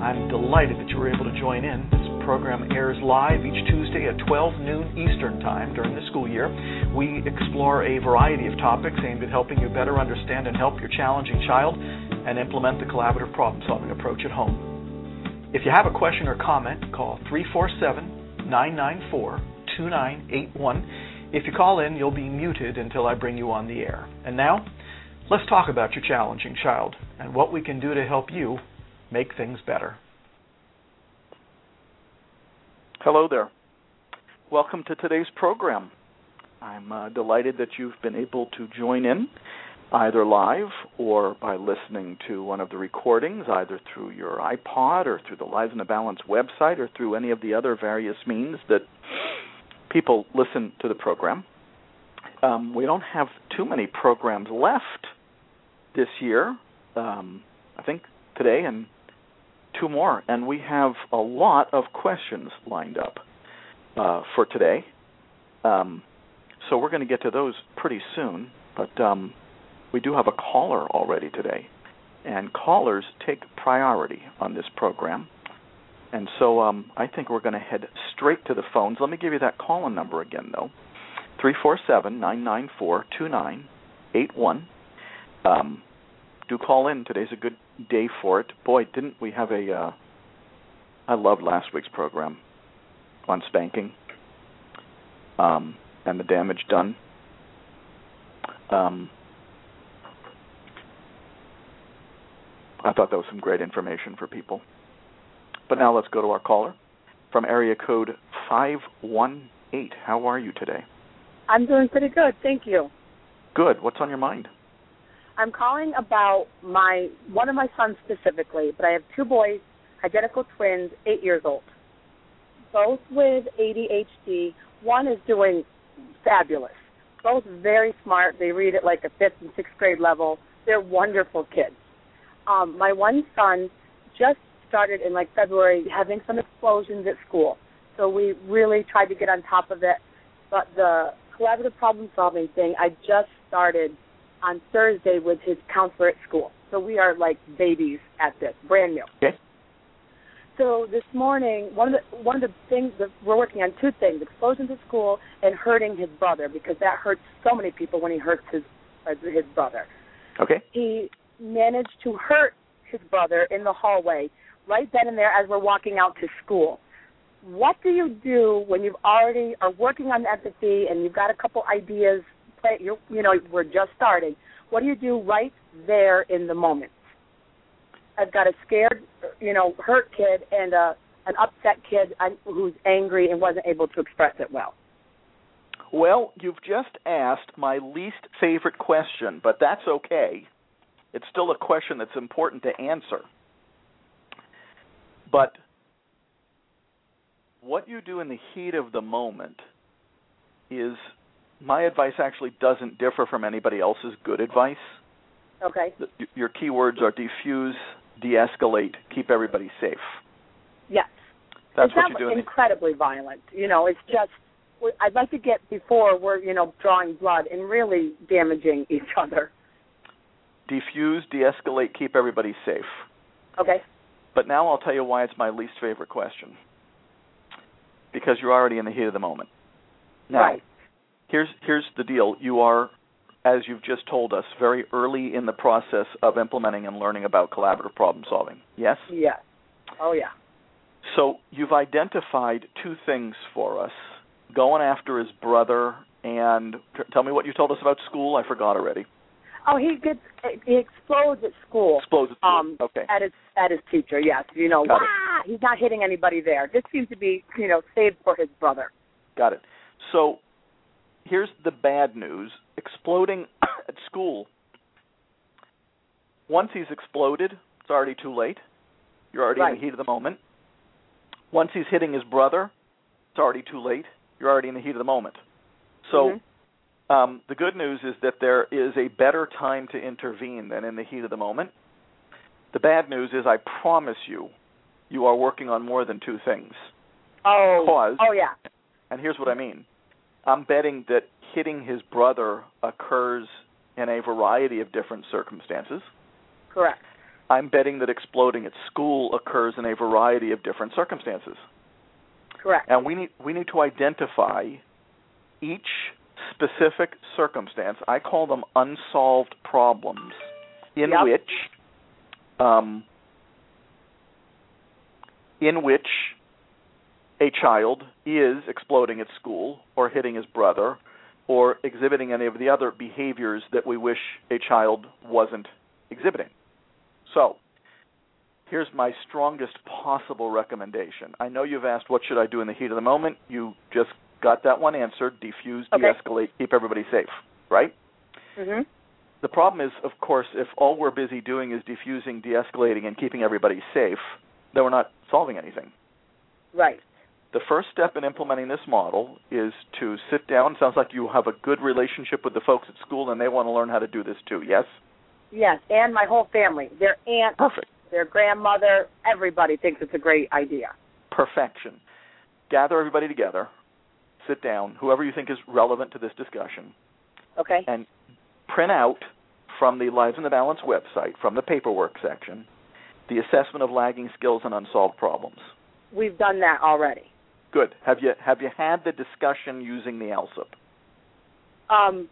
I'm delighted that you were able to join in. This program airs live each Tuesday at 12 noon Eastern Time during the school year. We explore a variety of topics aimed at helping you better understand and help your challenging child and implement the collaborative problem solving approach at home. If you have a question or comment, call 347 994 2981. If you call in, you'll be muted until I bring you on the air. And now, let's talk about your challenging child and what we can do to help you make things better. Hello there. Welcome to today's program. I'm uh, delighted that you've been able to join in either live or by listening to one of the recordings, either through your iPod or through the Lives in the Balance website or through any of the other various means that people listen to the program. Um, we don't have too many programs left this year. Um, I think today and two more, and we have a lot of questions lined up uh, for today. Um, so we're going to get to those pretty soon, but um, we do have a caller already today, and callers take priority on this program. And so um, I think we're going to head straight to the phones. Let me give you that call-in number again, though: three four seven nine nine four two nine eight one. Um, do call in. Today's a good day for it. Boy, didn't we have a? Uh, I loved last week's program on spanking um, and the damage done. Um, I thought that was some great information for people. But now let's go to our caller from area code 518. How are you today? I'm doing pretty good, thank you. Good. What's on your mind? I'm calling about my one of my sons specifically, but I have two boys, identical twins, eight years old, both with ADHD. One is doing fabulous. Both very smart. They read at like a fifth and sixth grade level. They're wonderful kids. Um, my one son just started in like February having some explosions at school, so we really tried to get on top of it. But the collaborative problem solving thing, I just started on Thursday with his counselor at school. So we are like babies at this, brand new. Okay. So this morning, one of the one of the things that we're working on two things: explosions at school and hurting his brother because that hurts so many people when he hurts his uh, his brother. Okay. He managed to hurt his brother in the hallway right then and there as we're walking out to school. What do you do when you've already are working on empathy and you've got a couple ideas you you know we're just starting. What do you do right there in the moment? I've got a scared you know hurt kid and a an upset kid who's angry and wasn't able to express it well. Well you've just asked my least favorite question but that's okay. It's still a question that's important to answer. But what you do in the heat of the moment is my advice actually doesn't differ from anybody else's good advice. Okay. Your keywords are defuse, de-escalate, keep everybody safe. Yes. That's it's what you're doing. incredibly violent. You know, it's just I'd like to get before we're you know drawing blood and really damaging each other. Defuse, de-escalate, keep everybody safe. Okay. But now I'll tell you why it's my least favorite question. Because you're already in the heat of the moment. Now, right here's here's the deal. You are, as you've just told us, very early in the process of implementing and learning about collaborative problem solving. Yes. Yes. Oh yeah. So you've identified two things for us: going after his brother, and t- tell me what you told us about school. I forgot already. Oh, he gets he explodes at school. Explodes at school. Um, okay. At his at his teacher, yes. You know, Got wah! he's not hitting anybody there. This seems to be you know saved for his brother. Got it. So here's the bad news exploding at school once he's exploded it's already too late You're already in the heat of the moment. Once he's hitting his brother, it's already too late. You're already in the heat of the moment. So Mhm. um, the good news is that there is a better time to intervene than in the heat of the moment. The bad news is, I promise you, you are working on more than two things. Oh. Pause. Oh yeah. And here's what I mean I'm betting that hitting his brother occurs in a variety of different circumstances. Correct. I'm betting that exploding at school occurs in a variety of different circumstances. Correct. And we need we need to identify each specific circumstance. I call them unsolved problems in Yep. which um, in which a child is exploding at school or hitting his brother or exhibiting any of the other behaviors that we wish a child wasn't exhibiting. So, here's my strongest possible recommendation. I know you've asked what should I do in the heat of the moment. You just got that one answered. Defuse, Okay. de-escalate, keep everybody safe, right? Mhm. The problem is, of course, if all we're busy doing is defusing, de-escalating, and keeping everybody safe, then we're not solving anything. Right. The first step in implementing this model is to sit down. Sounds like you have a good relationship with the folks at school, and they want to learn how to do this too. Yes, Yes, and my whole family, their aunt, perfect, their grandmother, everybody thinks it's a great idea. perfection. Gather everybody together, sit down, whoever you think is relevant to this discussion, Okay. and print out from the Lives in the Balance website, from the paperwork section, the assessment of lagging skills and unsolved problems. We've done that already. Good. Have you have you had the discussion using the ALSUP? Um,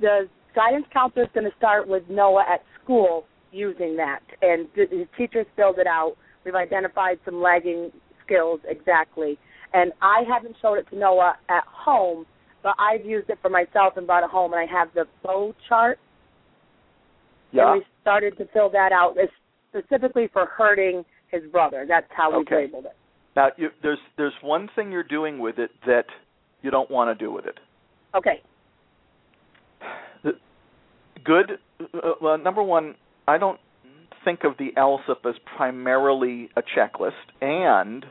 the guidance counselor is going to start with Noah at school using that, and the, the teachers filled it out. We've identified some lagging skills exactly, and I haven't showed it to Noah at home, but I've used it for myself and brought it home, and I have the bow chart, Yeah. and we started to fill that out it's specifically for hurting his brother. That's how we Okay. labeled it. Now, you, there's there's one thing you're doing with it that you don't want to do with it. Okay. Good. Uh, well, number one, I don't think of the ALSUP as primarily a checklist, and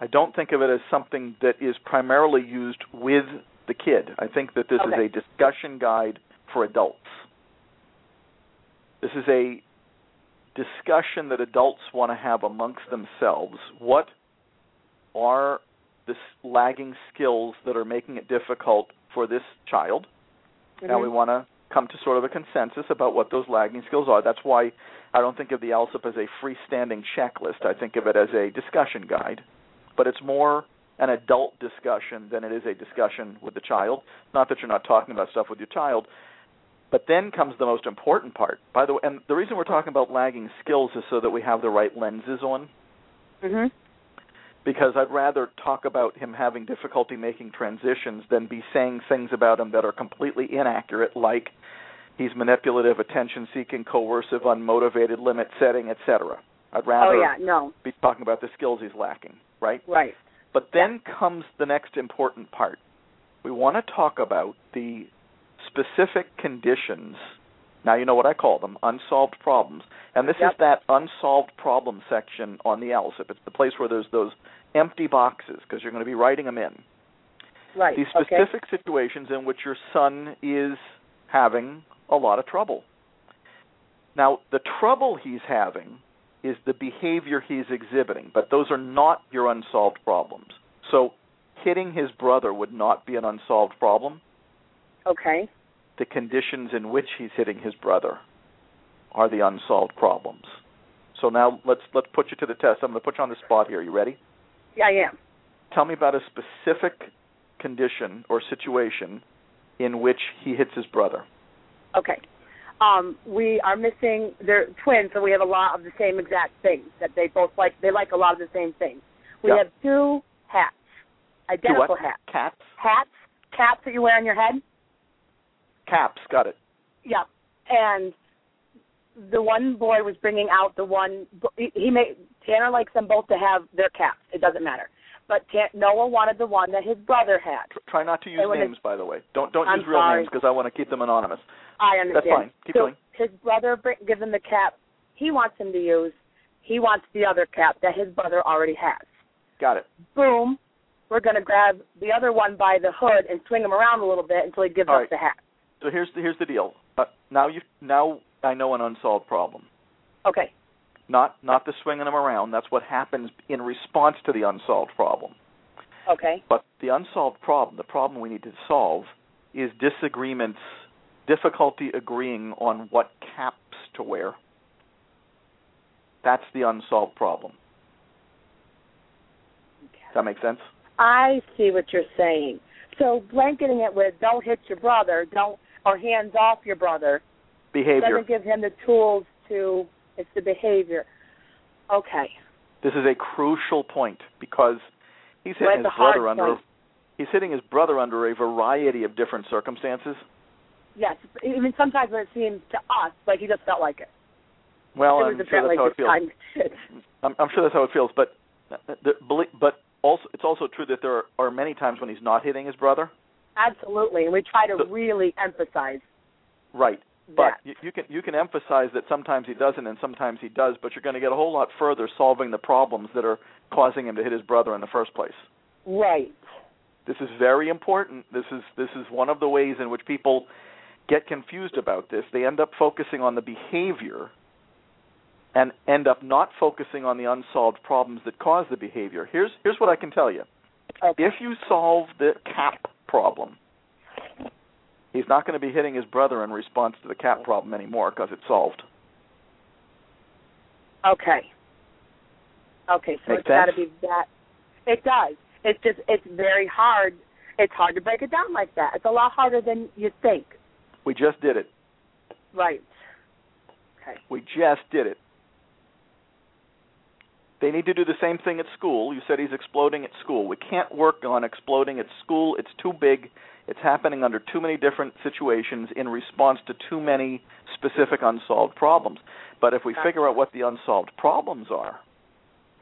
I don't think of it as something that is primarily used with the kid. I think that this Okay. is a discussion guide for adults. This is a discussion that adults want to have amongst themselves. What are the lagging skills that are making it difficult for this child? Now we Mhm. want to come to sort of a consensus about what those lagging skills are. That's why I don't think of the ALSUP as a freestanding checklist. I think of it as a discussion guide. But it's more an adult discussion than it is a discussion with the child. Not that you're not talking about stuff with your child. But then comes the most important part. By the way, and the reason we're talking about lagging skills is so that we have the right lenses on Mhm. Because I'd rather talk about him having difficulty making transitions than be saying things about him that are completely inaccurate, like he's manipulative, attention seeking, coercive, unmotivated, limit setting, etc. I'd oh, rather Oh yeah, no. be talking about the skills he's lacking, right? Right. But then comes the next important part. We want to talk about the specific conditions. Now you know what I call them, unsolved problems. And this Yep. is that unsolved problem section on the ALSUP. It's the place where there's those empty boxes because you're going to be writing them in. Right. These okay. specific situations in which your son is having a lot of trouble. Now, the trouble he's having is the behavior he's exhibiting, but those are not your unsolved problems. So, hitting his brother would not be an unsolved problem. Okay. The conditions in which he's hitting his brother are the unsolved problems. So now let's let's put you to the test. I'm going to put you on the spot here. You ready? Yeah, I am. Tell me about a specific condition or situation in which he hits his brother. Okay. Um, we are missing. They're twins, so we have a lot of the same exact things that they both like. They like a lot of the same things. We Yeah. have two hats, Two identical what? hats. Cats. Hats, caps that you wear on your head. Caps. Got it. Yep. And the one boy was bringing out the one. He, he made Tanner likes them both to have their caps. It doesn't matter. But Tan, Noah wanted the one that his brother had. Try not to use names, by the way. Don't don't I'm use real sorry. names because I want to keep them anonymous. I understand. That's fine. Keep so going. His brother bring, gives him the cap he wants him to use. He wants the other cap that his brother already has. Got it. Boom. We're going to grab the other one by the hood and swing him around a little bit until he gives All us right. the hat. So here's the, here's the deal. Uh, now you now I know an unsolved problem. Okay. Not not the swinging them around. That's what happens in response to the unsolved problem. Okay. But the unsolved problem, the problem we need to solve, is disagreements, difficulty agreeing on what caps to wear. That's the unsolved problem. Does that make sense? I see what you're saying. So blanketing it with "don't hit your brother," "don't" or "hands off your brother" Behavior. doesn't give him the tools to. It's the behavior. Okay. This is a crucial point because he's hitting his brother under point. he's hitting his brother under a variety of different circumstances. Yes. Even sometimes when it seems to us like he just felt like it. Well, it I'm sure that's how it feels. I'm, I'm sure that's how it feels, but but also it's also true that there are, are many times when he's not hitting his brother. Absolutely, and we try to So- really emphasize Right. But that. you, you can you can emphasize that sometimes he doesn't and sometimes he does, but you're going to get a whole lot further solving the problems that are causing him to hit his brother in the first place. Right. This is very important. This is this is one of the ways in which people get confused about this. They end up focusing on the behavior and end up not focusing on the unsolved problems that cause the behavior. Here's here's what I can tell you. Okay. If you solve the cap problem, he's not going to be hitting his brother in response to the cap problem anymore because it's solved. Okay. Okay, so Make it's got to be that. It does. It's just it's very hard. It's hard to break it down like that. It's a lot harder than you think. We just did it. Right. Okay. We just did it. They need to do the same thing at school. You said he's exploding at school. We can't work on exploding at school. It's too big. It's happening under too many different situations in response to too many specific unsolved problems. But if we figure out what the unsolved problems are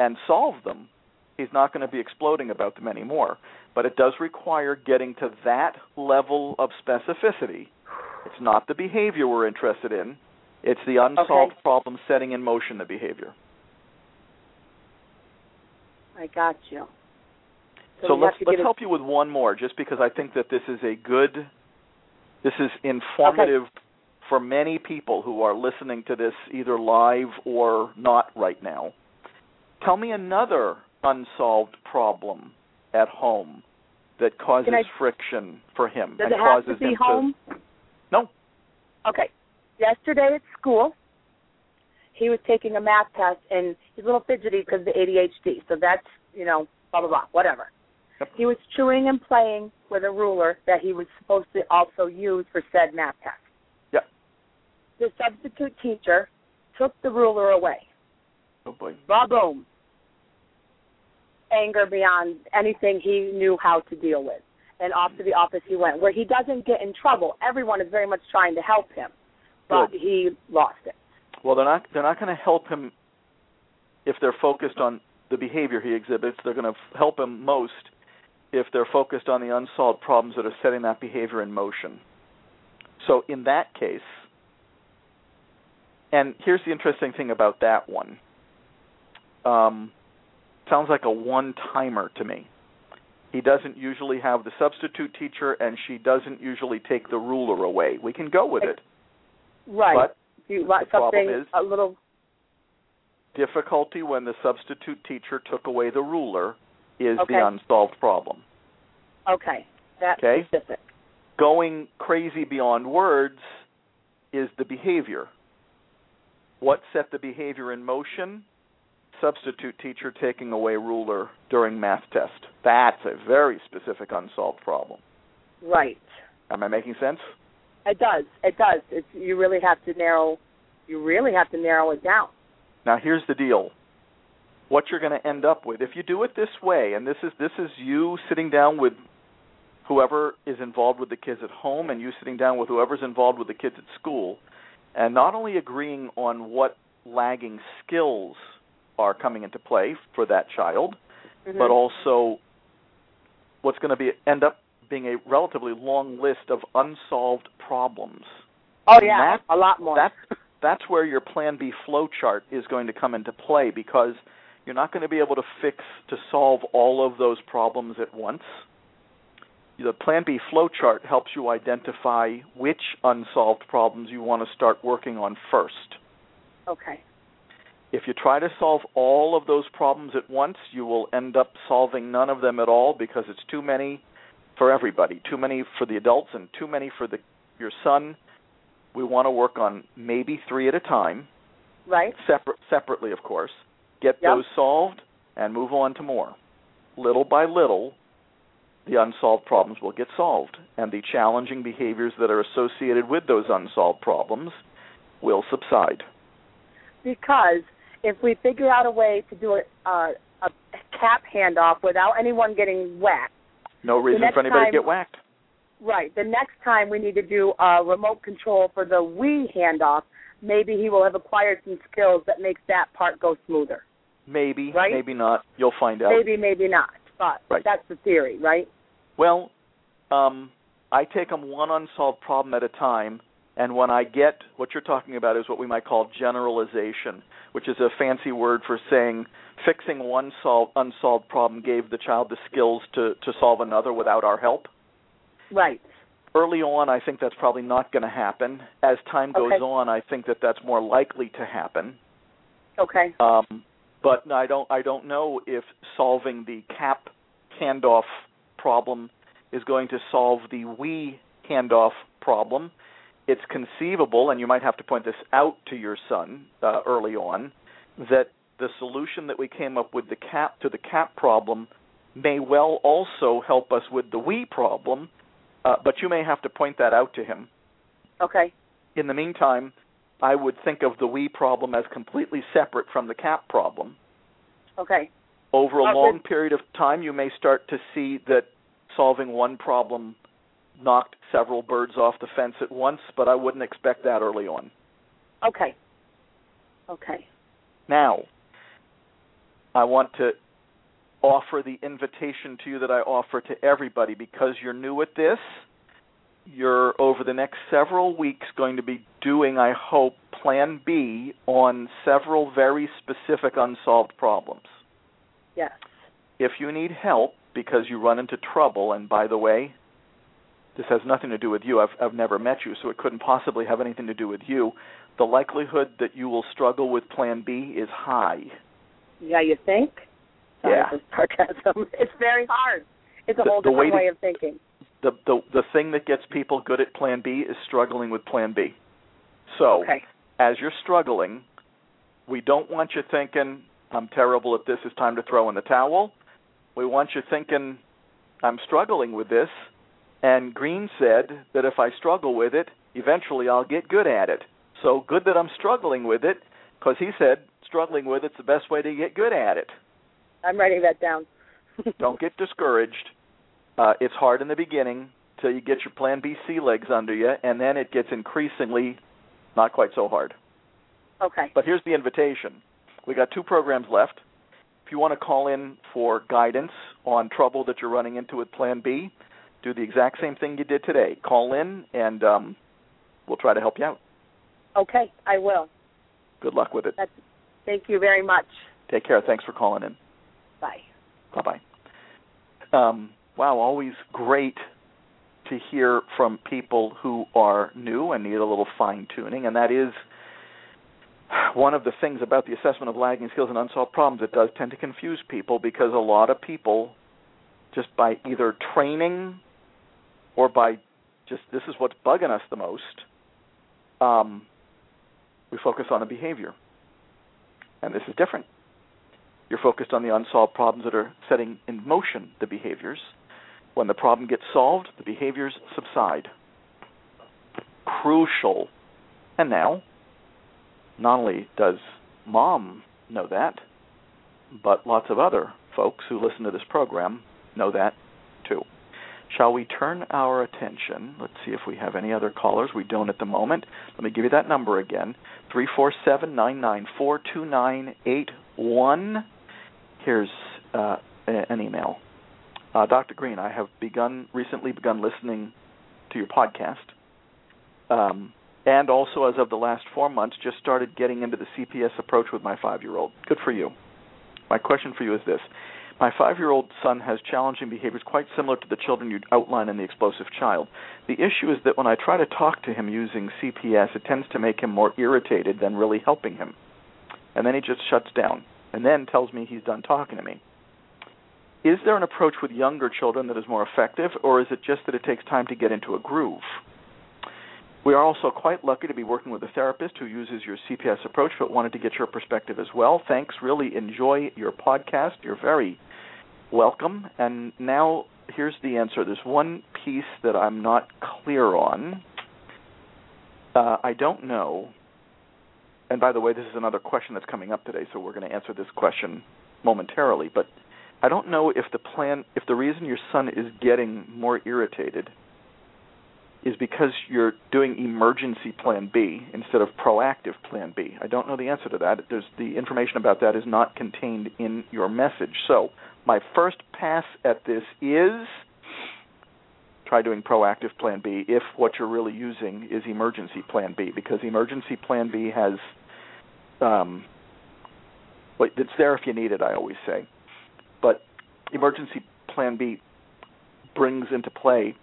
and solve them, he's not going to be exploding about them anymore. But it does require getting to that level of specificity. It's not the behavior we're interested in. It's the unsolved Okay. problem setting in motion the behavior. I got you. So, we let's let's help you with one more, just because I think that this is a good, this is informative for many people who are listening to this either live or not right now. Tell me another unsolved problem at home that causes I- friction for him Does and it have causes to be him home? No. Okay. Yesterday at school, he was taking a math test and he's a little fidgety because of the ADHD. So that's you know blah blah blah whatever. Yep. He was chewing and playing with a ruler that he was supposed to also use for said math test. Yep. The substitute teacher took the ruler away. Oh boy. Ba boom. Anger beyond anything he knew how to deal with. And off to the office he went, where he doesn't get in trouble. Everyone is very much trying to help him, but Good. he lost it. Well, they're not they're not going to help him if they're focused on the behavior he exhibits. They're going to f- help him most if they're focused on the unsolved problems that are setting that behavior in motion. So in that case, and here's the interesting thing about that one. Um, sounds like a one-timer to me. He doesn't usually have the substitute teacher, and she doesn't usually take the ruler away. We can go with it, Right. but you want the problem something is- a little difficulty when the substitute teacher took away the ruler is Okay. the unsolved problem. okay. That Okay. specific. Going crazy beyond words is the behavior. What set the behavior in motion? Substitute teacher taking away ruler during math test. That's a very specific unsolved problem. Right. Am I making sense? It does. It does. It's you really have to narrow you really have to narrow it down. Now here's the deal. What you're going to end up with if you do it this way and this is this is you sitting down with whoever is involved with the kids at home and you sitting down with whoever's involved with the kids at school and not only agreeing on what lagging skills are coming into play for that child Mhm. but also what's going to be end up being a relatively long list of unsolved problems. oh and yeah, that- a lot more. That's that's where your plan B flowchart is going to come into play because you're not going to be able to fix to solve all of those problems at once. The plan B flowchart helps you identify which unsolved problems you want to start working on first. Okay. If you try to solve all of those problems at once, you will end up solving none of them at all because it's too many for everybody. Too many for the adults and too many for the your son. We want to work on maybe 3 at a time. Right. Separate separately, of course. Get Yep. those solved and move on to more. Little by little, the unsolved problems will get solved, and the challenging behaviors that are associated with those unsolved problems will subside. Because if we figure out a way to do a, uh, a cap handoff without anyone getting whacked, No reason for anybody time- to get whacked. right, the next time we need to do a remote control for the Wii handoff, maybe he will have acquired some skills that makes that part go smoother. Maybe, Right? maybe not. You'll find out. Maybe, maybe not. But Right. that's the theory, right? Well, um, I take them one unsolved problem at a time, and when I get what you're talking about is what we might call generalization, which is a fancy word for saying fixing one solved, unsolved problem gave the child the skills to, to solve another without our help. Right. Early on, I think that's probably not going to happen. As time goes Okay. on, I think that that's more likely to happen. Okay. Um, but I don't I don't know if solving the cap handoff problem is going to solve the Wii handoff problem. It's conceivable, and you might have to point this out to your son uh, early on, that the solution that we came up with the cap to the cap problem may well also help us with the Wii problem, uh, but you may have to point that out to him Okay. in the meantime, I would think of the Wii problem as completely separate from the cap problem. Okay. Over a Uh, long period of time, you may start to see that solving one problem knocked several birds off the fence at once, but I wouldn't expect that early on. Okay. Okay. Now, I want to offer the invitation to you that I offer to everybody because you're new at this. You're over the next several weeks going to be doing, I hope, Plan B on several very specific unsolved problems. Yes. If you need help because you run into trouble, and by the way, this has nothing to do with you. I've I've never met you, so it couldn't possibly have anything to do with you. The likelihood that you will struggle with Plan B is high. Yeah, you think? Sorry Yeah. sarcasm. It's very hard. It's a The- whole the way different to- way of thinking. the the the thing that gets people good at plan B is struggling with plan B. So, Okay. as you're struggling, we don't want you thinking I'm terrible at this, it's time to throw in the towel. We want you thinking I'm struggling with this and Greene said that if I struggle with it, eventually I'll get good at it. So, good that I'm struggling with it because he said struggling with it's the best way to get good at it. I'm writing that down. Don't get discouraged. Uh, it's hard in the beginning till you get your Plan B C legs under you, and then it gets increasingly not quite so hard. Okay. But here's the invitation: we got two programs left. If you want to call in for guidance on trouble that you're running into with Plan B, do the exact same thing you did today. Call in, and um, we'll try to help you out. Okay, I will. Good luck with it. That's, thank you very much. Take care. Thanks for calling in. Bye. Bye bye. Um, wow, always great to hear from people who are new and need a little fine tuning, and that is one of the things about the assessment of lagging skills and unsolved problems. It does tend to confuse people because a lot of people, just by either training or by just this is what's bugging us the most, um, we focus on a behavior. And this is different. You're focused on the unsolved problems that are setting in motion the behaviors. When the problem gets solved, the behaviors subside. Crucial. And now, not only does mom know that, but lots of other folks who listen to this program know that. Shall we turn our attention? Let's see if we have any other callers. We don't at the moment. Let me give you that number again three four seven nine nine four two nine eight one. Here's uh, an email. Uh, Dr. Greene, I have begun recently begun listening to your podcast. Um, and also as of the last four months, just started getting into the CPS approach with my five year old. Good for you. My question for you is this my five year old son has challenging behaviors quite similar to the children you outline in The Explosive Child. The issue is that when I try to talk to him using CPS, it tends to make him more irritated than really helping him. And then he just shuts down and then tells me he's done talking to me. Is there an approach with younger children that is more effective, or is it just that it takes time to get into a groove? We are also quite lucky to be working with a therapist who uses your CPS approach, but wanted to get your perspective as well. Thanks. Really enjoy your podcast. You're very welcome. And now here's the answer. There's one piece that I'm not clear on. Uh, I don't know. And by the way, this is another question that's coming up today, so we're going to answer this question momentarily. But I don't know if the plan, if the reason your son is getting more irritated is because you're doing emergency plan B instead of proactive plan B. I don't know the answer to that. There's the information about that is not contained in your message. So, my first pass at this is try doing proactive plan B if what you're really using is emergency plan B because emergency plan B has um it's there if you need it, I always say. But emergency plan B brings into play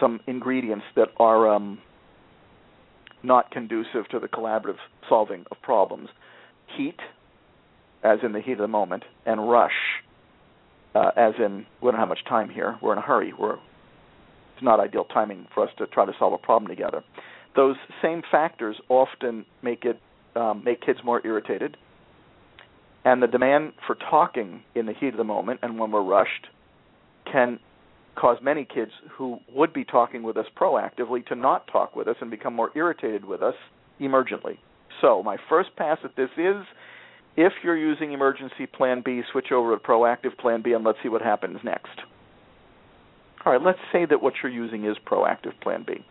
some ingredients that are um, not conducive to the collaborative solving of problems. Heat, as in the heat of the moment, and rush, uh, as in we don't have much time here. We're in a hurry. We're it's not ideal timing for us to try to solve a problem together. Those same factors often make it um, make kids more irritated, and the demand for talking in the heat of the moment and when we're rushed can cause many kids who would be talking with us proactively to not talk with us and become more irritated with us emergently. So, my first pass at this is if you're using emergency plan B, switch over to proactive plan B and let's see what happens next. All right, let's say that what you're using is proactive plan B.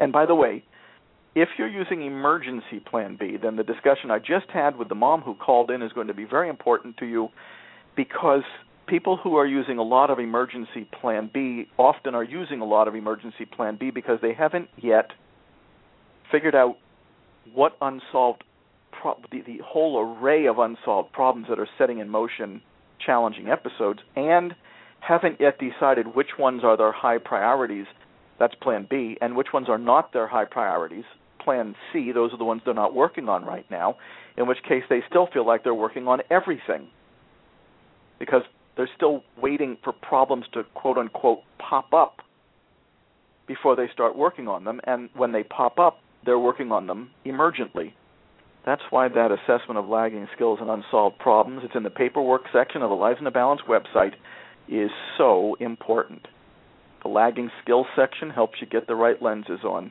And by the way, if you're using emergency plan B, then the discussion I just had with the mom who called in is going to be very important to you because people who are using a lot of emergency plan B often are using a lot of emergency plan B because they haven't yet figured out what unsolved pro- the, the whole array of unsolved problems that are setting in motion challenging episodes and haven't yet decided which ones are their high priorities. That's plan B. And which ones are not their high priorities? Plan C those are the ones they're not working on right now in which case they still feel like they're working on everything. Because they're still waiting for problems to quote unquote pop up before they start working on them. And when they pop up, they're working on them emergently. That's why that assessment of lagging skills and unsolved problems, it's in the paperwork section of the Lives in the Balance website, is so important. The lagging skills section helps you get the right lenses on.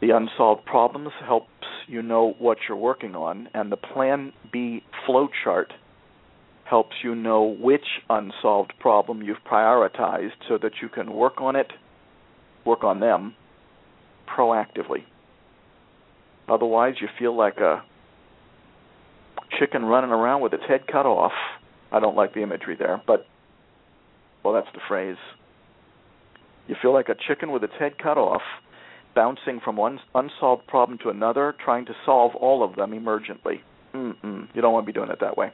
The unsolved problems helps you know what you're working on, and the Plan B flowchart helps you know which unsolved problem you've prioritized so that you can work on it, work on them proactively. Otherwise, you feel like a chicken running around with its head cut off. I don't like the imagery there, but well, that's the phrase. You feel like a chicken with its head cut off, bouncing from one unsolved problem to another, trying to solve all of them emergently. Mm-mm. You don't want to be doing it that way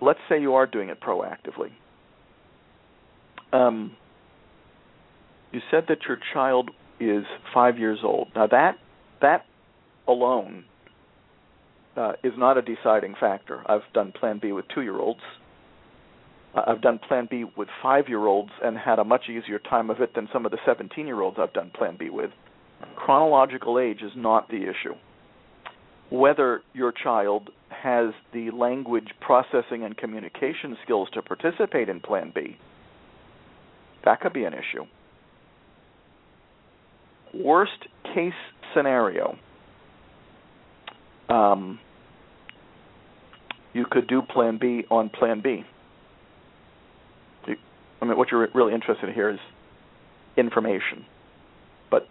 let's say you are doing it proactively. Um, you said that your child is five years old. Now that that alone uh, is not a deciding factor. I've done Plan B with two-year-olds. I've done Plan B with five-year-olds and had a much easier time of it than some of the 17-year-olds I've done Plan B with. Chronological age is not the issue. Whether your child has the language processing and communication skills to participate in Plan B, that could be an issue. Worst case scenario, um, you could do Plan B on Plan B. I mean, what you're really interested in here is information but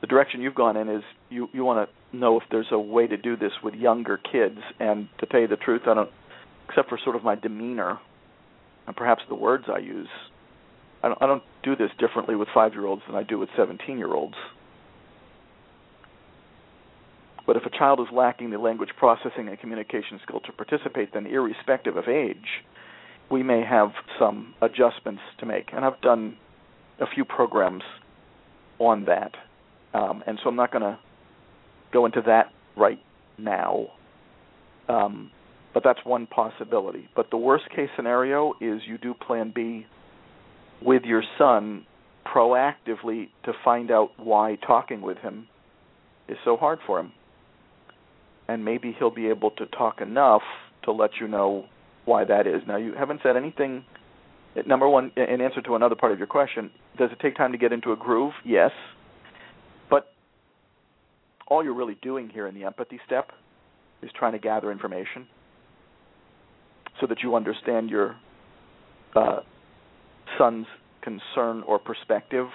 the direction you've gone in is you you want to know if there's a way to do this with younger kids. And to tell you the truth, I don't, except for sort of my demeanor and perhaps the words I use, I don't, I don't do this differently with five year olds than I do with 17 year olds. But if a child is lacking the language processing and communication skill to participate, then irrespective of age, we may have some adjustments to make. And I've done a few programs on that. Um, and so I'm not going to go into that right now. Um, but that's one possibility. But the worst case scenario is you do plan B with your son proactively to find out why talking with him is so hard for him. And maybe he'll be able to talk enough to let you know why that is. Now, you haven't said anything. Number one, in answer to another part of your question, does it take time to get into a groove? Yes. All you're really doing here in the empathy step is trying to gather information so that you understand your uh, son's concern or perspective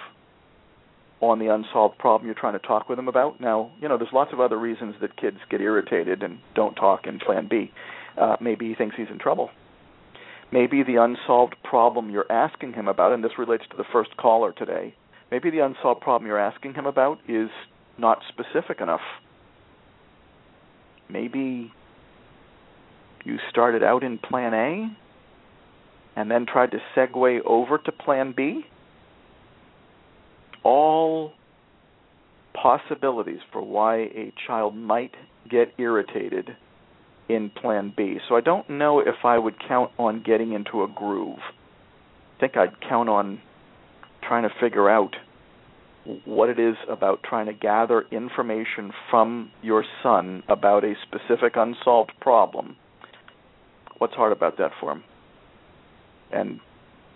on the unsolved problem you're trying to talk with them about. Now, you know, there's lots of other reasons that kids get irritated and don't talk in Plan B. Uh, maybe he thinks he's in trouble. Maybe the unsolved problem you're asking him about, and this relates to the first caller today, maybe the unsolved problem you're asking him about is not specific enough. Maybe you started out in Plan A and then tried to segue over to Plan B? All possibilities for why a child might get irritated in Plan B. So I don't know if I would count on getting into a groove. I think I'd count on trying to figure out what it is about trying to gather information from your son about a specific unsolved problem. What's hard about that for him? And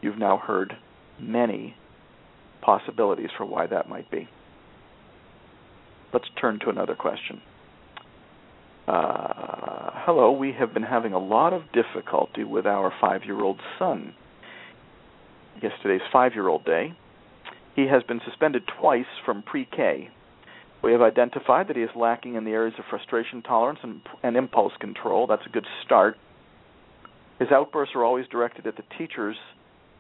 you've now heard many possibilities for why that might be. Let's turn to another question. Uh, hello, we have been having a lot of difficulty with our five year old son. Yesterday's five year old day. He has been suspended twice from pre K. We have identified that he is lacking in the areas of frustration tolerance and, and impulse control. That's a good start. His outbursts are always directed at the teachers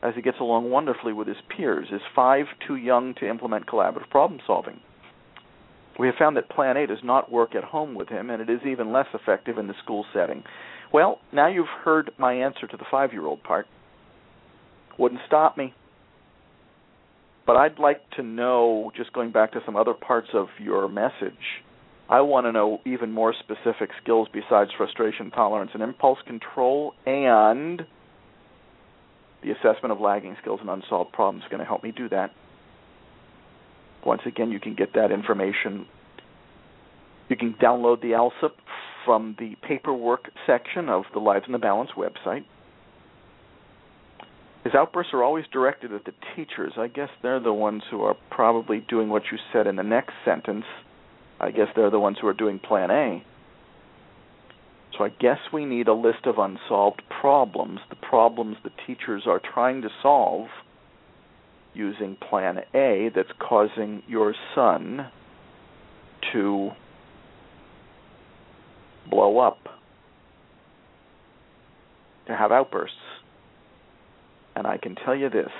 as he gets along wonderfully with his peers. Is five too young to implement collaborative problem solving? We have found that Plan A does not work at home with him, and it is even less effective in the school setting. Well, now you've heard my answer to the five year old part. Wouldn't stop me. But I'd like to know, just going back to some other parts of your message, I want to know even more specific skills besides frustration tolerance and impulse control and the assessment of lagging skills and unsolved problems is going to help me do that. Once again, you can get that information. You can download the ALSUP from the paperwork section of the Lives in the Balance website. Outbursts are always directed at the teachers. I guess they're the ones who are probably doing what you said in the next sentence I guess they're the ones who are doing Plan A. So I guess we need a list of unsolved problems, the problems the teachers are trying to solve using Plan A that's causing your son to blow up, to have outbursts. And I can tell you this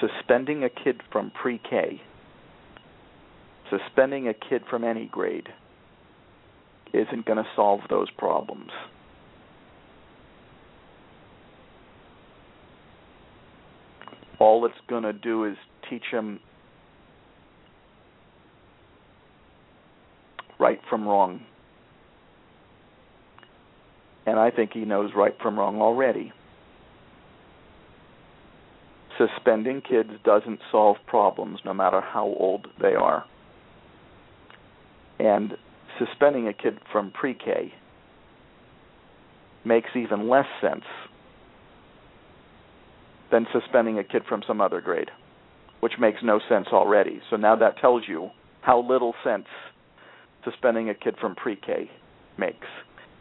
suspending a kid from pre K suspending a kid from any grade isn't going to solve those problems. All it's going to do is teach him right from wrong. And I think he knows right from wrong already. Suspending kids doesn't solve problems no matter how old they are and suspending a kid from pre-K makes even less sense than suspending a kid from some other grade, which makes no sense already. So now that tells you how little sense suspending a kid from pre-K makes.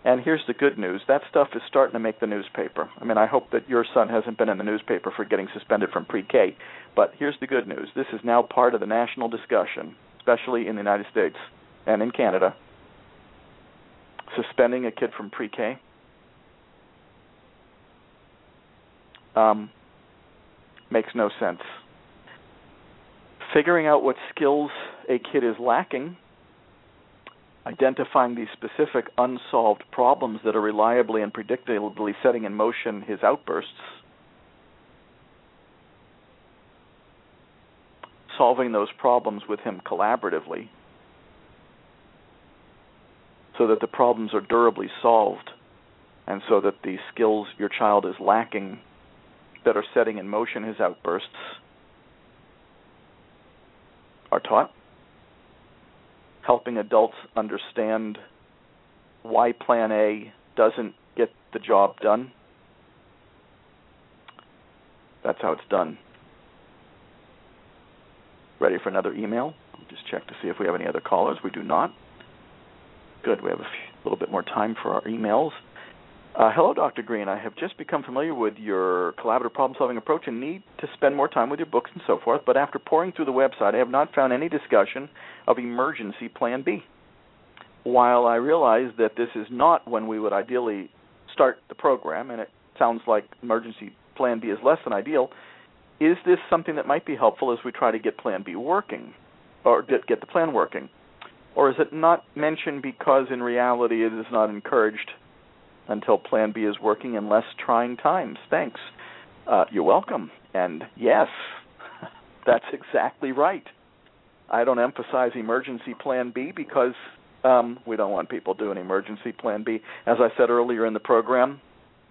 And here's the good news. That stuff is starting to make the newspaper. I mean, I hope that your son hasn't been in the newspaper for getting suspended from pre-K, but here's the good news. This is now part of the national discussion, especially in the United States and in Canada, suspending a kid from pre-K. Um, makes no sense. Figuring out what skills a kid is lacking, identifying these specific unsolved problems that are reliably and predictably setting in motion his outbursts, solving those problems with him collaboratively so that the problems are durably solved and so that the skills your child is lacking that are setting in motion his outbursts are taught. Helping adults understand why plan A doesn't get the job done. That's how it's done. Ready for another email? Just check to see if we have any other callers. We do not. Good. We have a few, little bit more time for our emails. Uh, hello, Dr. Greene. I have just become familiar with your collaborative problem solving approach and need to spend more time with your books and so forth, but after poring through the website, I have not found any discussion of emergency plan B. While I realize that this is not when we would ideally start the program, and it sounds like emergency plan B is less than ideal, is this something that might be helpful as we try to get plan B working, or get the plan working? Or is it not mentioned because in reality it is not encouraged until Plan B is working in less trying times. Thanks. Uh, you're welcome. And yes, that's exactly right. I don't emphasize emergency Plan B because um, we don't want people doing emergency Plan B. As I said earlier in the program,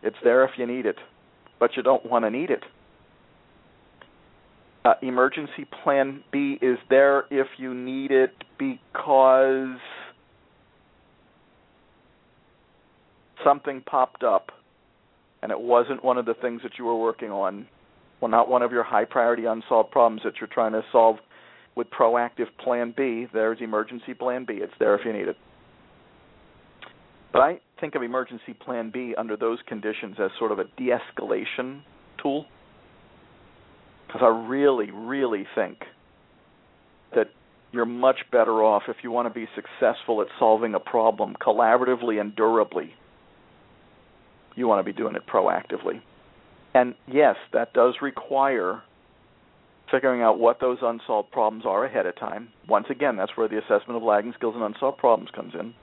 it's there if you need it, but you don't want to need it. Uh, emergency Plan B is there if you need it because something popped up and it wasn't one of the things that you were working on, well, not one of your high priority unsolved problems that you're trying to solve with proactive plan B, there's emergency plan B. It's there if you need it. But I think of emergency plan B under those conditions as sort of a de escalation tool. Because I really, really think that you're much better off if you want to be successful at solving a problem collaboratively and durably you want to be doing it proactively. And yes, that does require figuring out what those unsolved problems are ahead of time. Once again, that's where the assessment of lagging skills and unsolved problems comes in.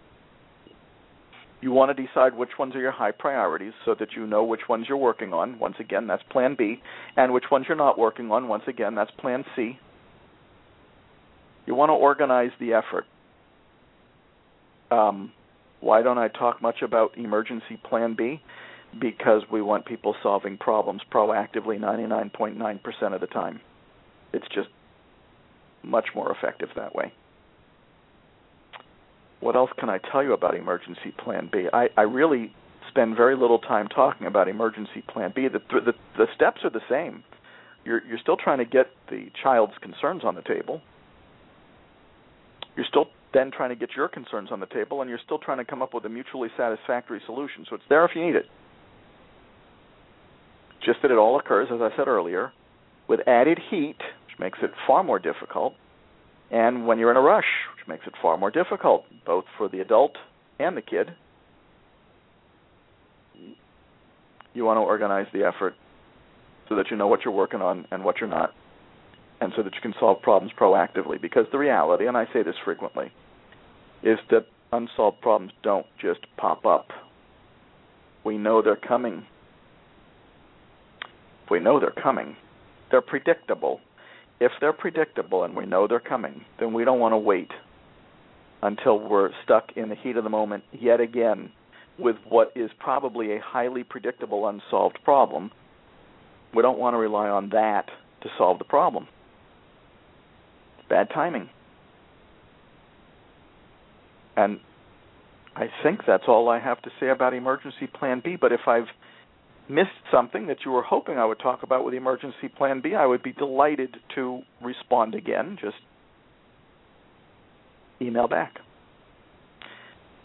You want to decide which ones are your high priorities so that you know which ones you're working on. Once again, that's plan B. And which ones you're not working on. Once again, that's plan C. You want to organize the effort. Um, why don't I talk much about emergency plan B? Because we want people solving problems proactively 99.9% of the time. It's just much more effective that way. What else can I tell you about emergency plan B? I, I really spend very little time talking about emergency plan B. The, the, the steps are the same. You're, you're still trying to get the child's concerns on the table. You're still then trying to get your concerns on the table, and you're still trying to come up with a mutually satisfactory solution. So it's there if you need it. Just that it all occurs, as I said earlier, with added heat, which makes it far more difficult, and when you're in a rush, which makes it far more difficult, both for the adult and the kid. You want to organize the effort so that you know what you're working on and what you're not and so that you can solve problems proactively. Because the reality, and I say this frequently, is that unsolved problems don't just pop up. We know they're coming. We know they're coming, they're predictable. If they're predictable and we know they're coming, then we don't want to wait until we're stuck in the heat of the moment yet again with what is probably a highly predictable unsolved problem. We don't want to rely on that to solve the problem bad timing. And I think that's all I have to say about emergency plan B, but if I've missed something that you were hoping I would talk about with emergency plan B, I would be delighted to respond again. Just email back.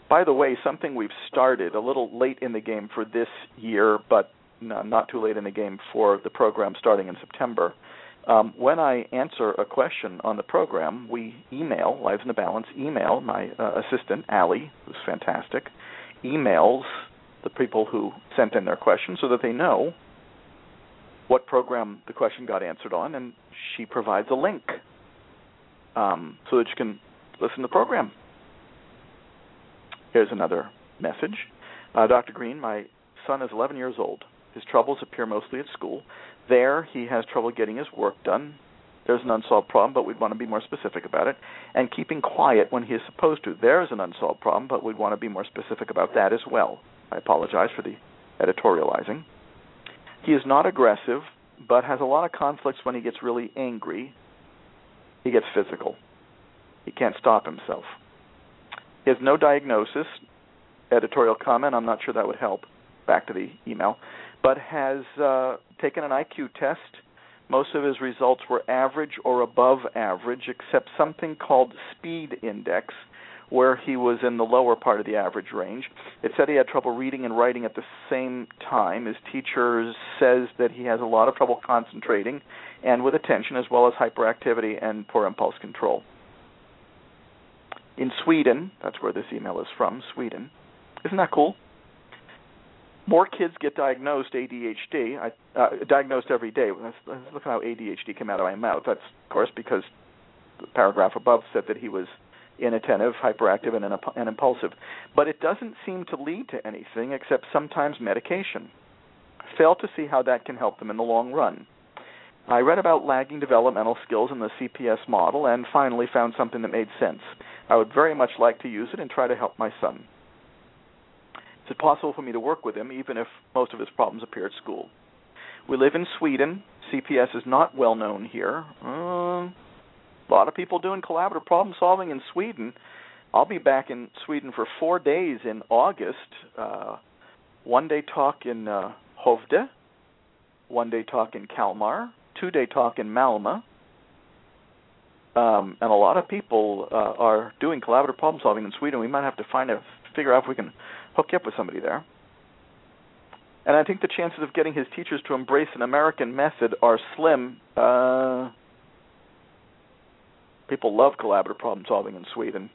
By the way, something we've started a little late in the game for this year, but no, not too late in the game for the program starting in September. Um, when I answer a question on the program, we email Lives in the Balance. Email my uh, assistant Allie, who's fantastic, emails the people who sent in their questions so that they know what program the question got answered on, and she provides a link um, so that you can listen to the program. Here's another message. Uh, Dr. Greene, my son is 11 years old. His troubles appear mostly at school. There, he has trouble getting his work done. There's an unsolved problem, but we'd want to be more specific about it. And keeping quiet when he is supposed to. There's an unsolved problem, but we'd want to be more specific about that as well. I apologize for the editorializing. He is not aggressive, but has a lot of conflicts when he gets really angry. He gets physical. He can't stop himself. He has no diagnosis. Editorial comment, I'm not sure that would help. Back to the email. But has uh, taken an IQ test. Most of his results were average or above average, except something called speed index, where he was in the lower part of the average range. It said he had trouble reading and writing at the same time. His teacher says that he has a lot of trouble concentrating and with attention, as well as hyperactivity and poor impulse control. In Sweden, that's where this email is from, Sweden. Isn't that cool? More kids get diagnosed ADHD, I, uh, diagnosed every day. Look at how ADHD came out of my mouth. That's, of course, because the paragraph above said that he was inattentive, hyperactive, and, and impulsive. But it doesn't seem to lead to anything except sometimes medication. Fail to see how that can help them in the long run. I read about lagging developmental skills in the CPS model and finally found something that made sense. I would very much like to use it and try to help my son. It possible for me to work with him even if most of his problems appear at school? We live in Sweden. CPS is not well known here. Uh, a lot of people doing collaborative problem solving in Sweden. I'll be back in Sweden for four days in August. Uh, one day talk in uh, Hovde, one day talk in Kalmar, two day talk in Malmö. Um, and a lot of people uh, are doing collaborative problem solving in Sweden. We might have to find a figure out if we can hook you up with somebody there. And I think the chances of getting his teachers to embrace an American method are slim. Uh, people love collaborative problem solving in Sweden.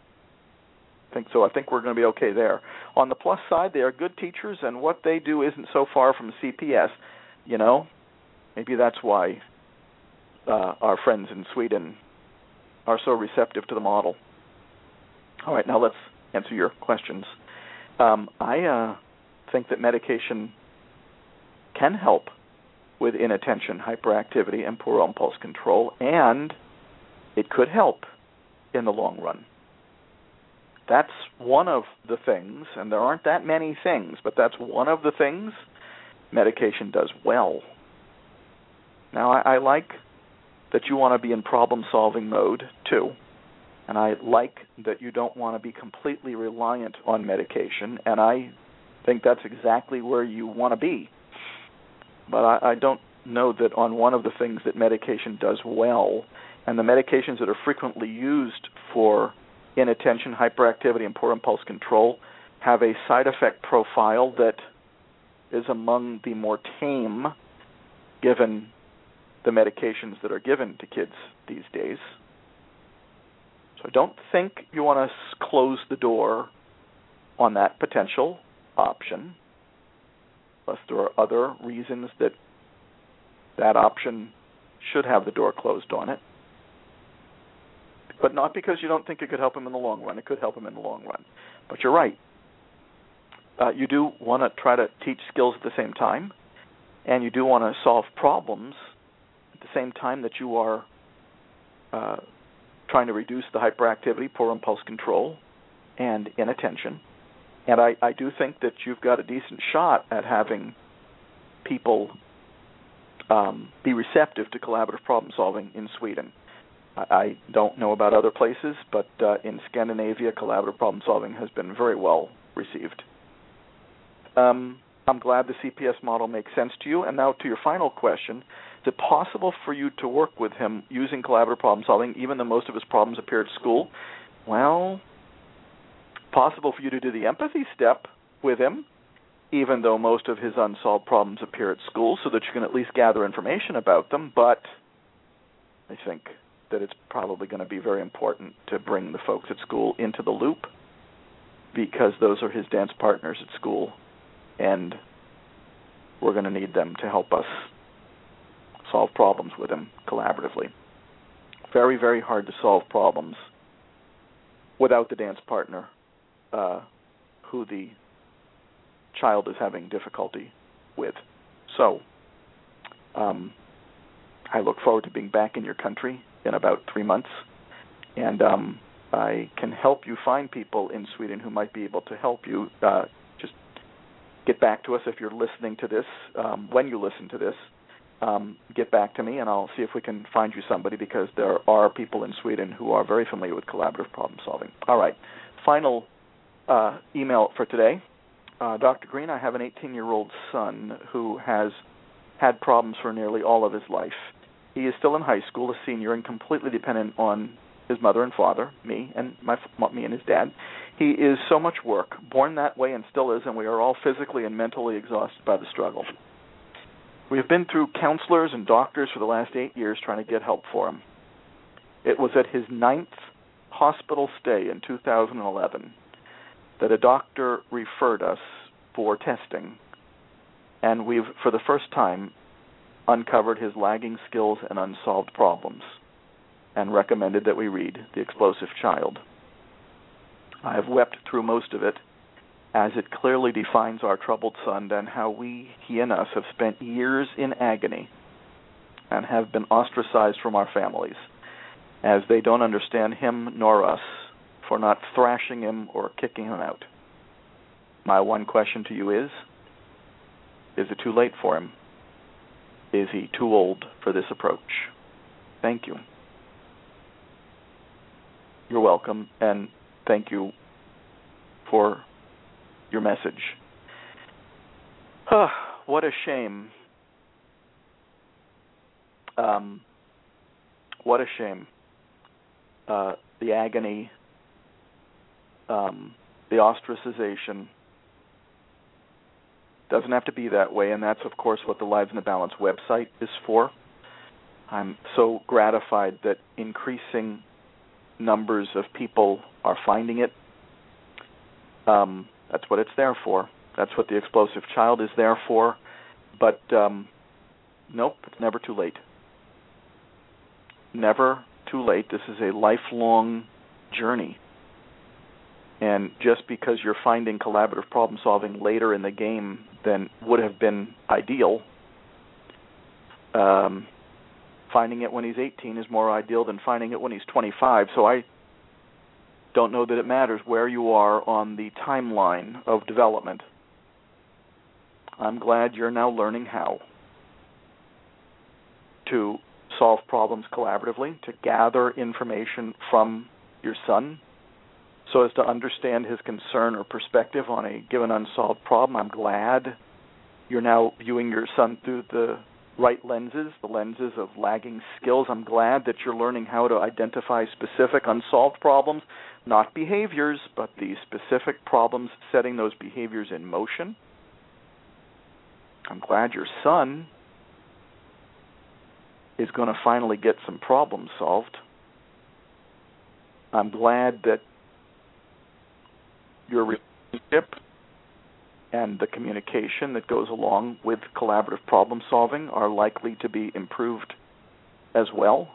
I think so. I think we're going to be okay there. On the plus side, they are good teachers, and what they do isn't so far from CPS. You know, maybe that's why uh, our friends in Sweden are so receptive to the model. All right, now let's answer your questions. Um, I uh, think that medication can help with inattention, hyperactivity, and poor impulse control, and it could help in the long run. That's one of the things, and there aren't that many things, but that's one of the things medication does well. Now, I, I like that you want to be in problem solving mode too. And I like that you don't want to be completely reliant on medication, and I think that's exactly where you want to be. But I, I don't know that on one of the things that medication does well and the medications that are frequently used for inattention, hyperactivity, and poor impulse control have a side effect profile that is among the more tame given the medications that are given to kids these days. So I don't think you want to close the door on that potential option, unless there are other reasons that that option should have the door closed on it but not because you don't think it could help him in the long run. It could help him in the long run. But you're right. Uh, you do want to try to teach skills at the same time, and you do want to solve problems at the same time that you are uh, trying to reduce the hyperactivity, poor impulse control, and inattention. And I, I do think that you've got a decent shot at having people um, be receptive to collaborative problem solving in Sweden. I don't know about other places, but uh, in Scandinavia, collaborative problem solving has been very well received. Um, I'm glad the CPS model makes sense to you. And now to your final question is it possible for you to work with him using collaborative problem solving, even though most of his problems appear at school? Well, possible for you to do the empathy step with him, even though most of his unsolved problems appear at school, so that you can at least gather information about them. But I think that it's probably going to be very important to bring the folks at school into the loop because those are his dance partners at school and we're going to need them to help us solve problems with him collaboratively. Very, very hard to solve problems without the dance partner uh, who the child is having difficulty with. So, um, I look forward to being back in your country in about three months, and um, I can help you find people in Sweden who might be able to help you. Uh, get back to us if you're listening to this. Um, when you listen to this, um, get back to me, and I'll see if we can find you somebody because there are people in Sweden who are very familiar with collaborative problem solving. All right, final uh, email for today. Uh, Dr. Greene, I have an 18 year old son who has had problems for nearly all of his life. He is still in high school, a senior, and completely dependent on his mother and father, me and my me and his dad. He is so much work, born that way and still is, and we are all physically and mentally exhausted by the struggle. We have been through counselors and doctors for the last eight years trying to get help for him. It was at his ninth hospital stay in 2011 that a doctor referred us for testing, and we've, for the first time, uncovered his lagging skills and unsolved problems, and recommended that we read The Explosive Child. I have wept through most of it, as it clearly defines our troubled son and how we, he and us, have spent years in agony and have been ostracized from our families, as they don't understand him nor us for not thrashing him or kicking him out. My one question to you is Is it too late for him? Is he too old for this approach? Thank you. You're welcome, and thank you for your message. Oh, what a shame. Um, what a shame. Uh, the agony, um, the ostracization. Doesn't have to be that way, and that's, of course, what the Lives in the Balance website is for. I'm so gratified that increasing numbers of people are finding it. Um, that's what it's there for. That's what the explosive child is there for. But um, nope, it's never too late. Never too late. This is a lifelong journey. And just because you're finding collaborative problem solving later in the game than would have been ideal, um, finding it when he's 18 is more ideal than finding it when he's 25. So I don't know that it matters where you are on the timeline of development. I'm glad you're now learning how to solve problems collaboratively, to gather information from your son so as to understand his concern or perspective on a given unsolved problem. I'm glad you're now viewing your son through the right lenses, the lenses of lagging skills. I'm glad that you're learning how to identify specific unsolved problems, not behaviors, but the specific problems setting those behaviors in motion. I'm glad your son is going to finally get some problems solved. I'm glad that your relationship and the communication that goes along with collaborative problem solving are likely to be improved as well.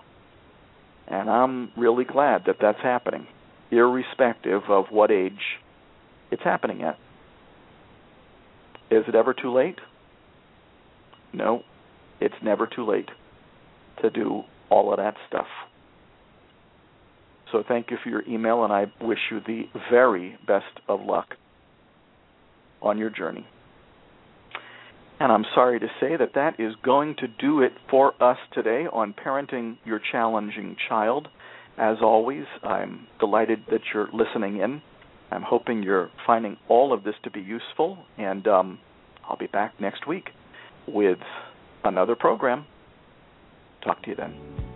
And I'm really glad that that's happening, irrespective of what age it's happening at. Is it ever too late? No, it's never too late to do all of that stuff. So thank you for your email, and I wish you the very best of luck on your journey. And I'm sorry to say that that is going to do it for us today on parenting your challenging child. As always, I'm delighted that you're listening in. I'm hoping you're finding all of this to be useful, and um, I'll be back next week with another program. Talk to you then.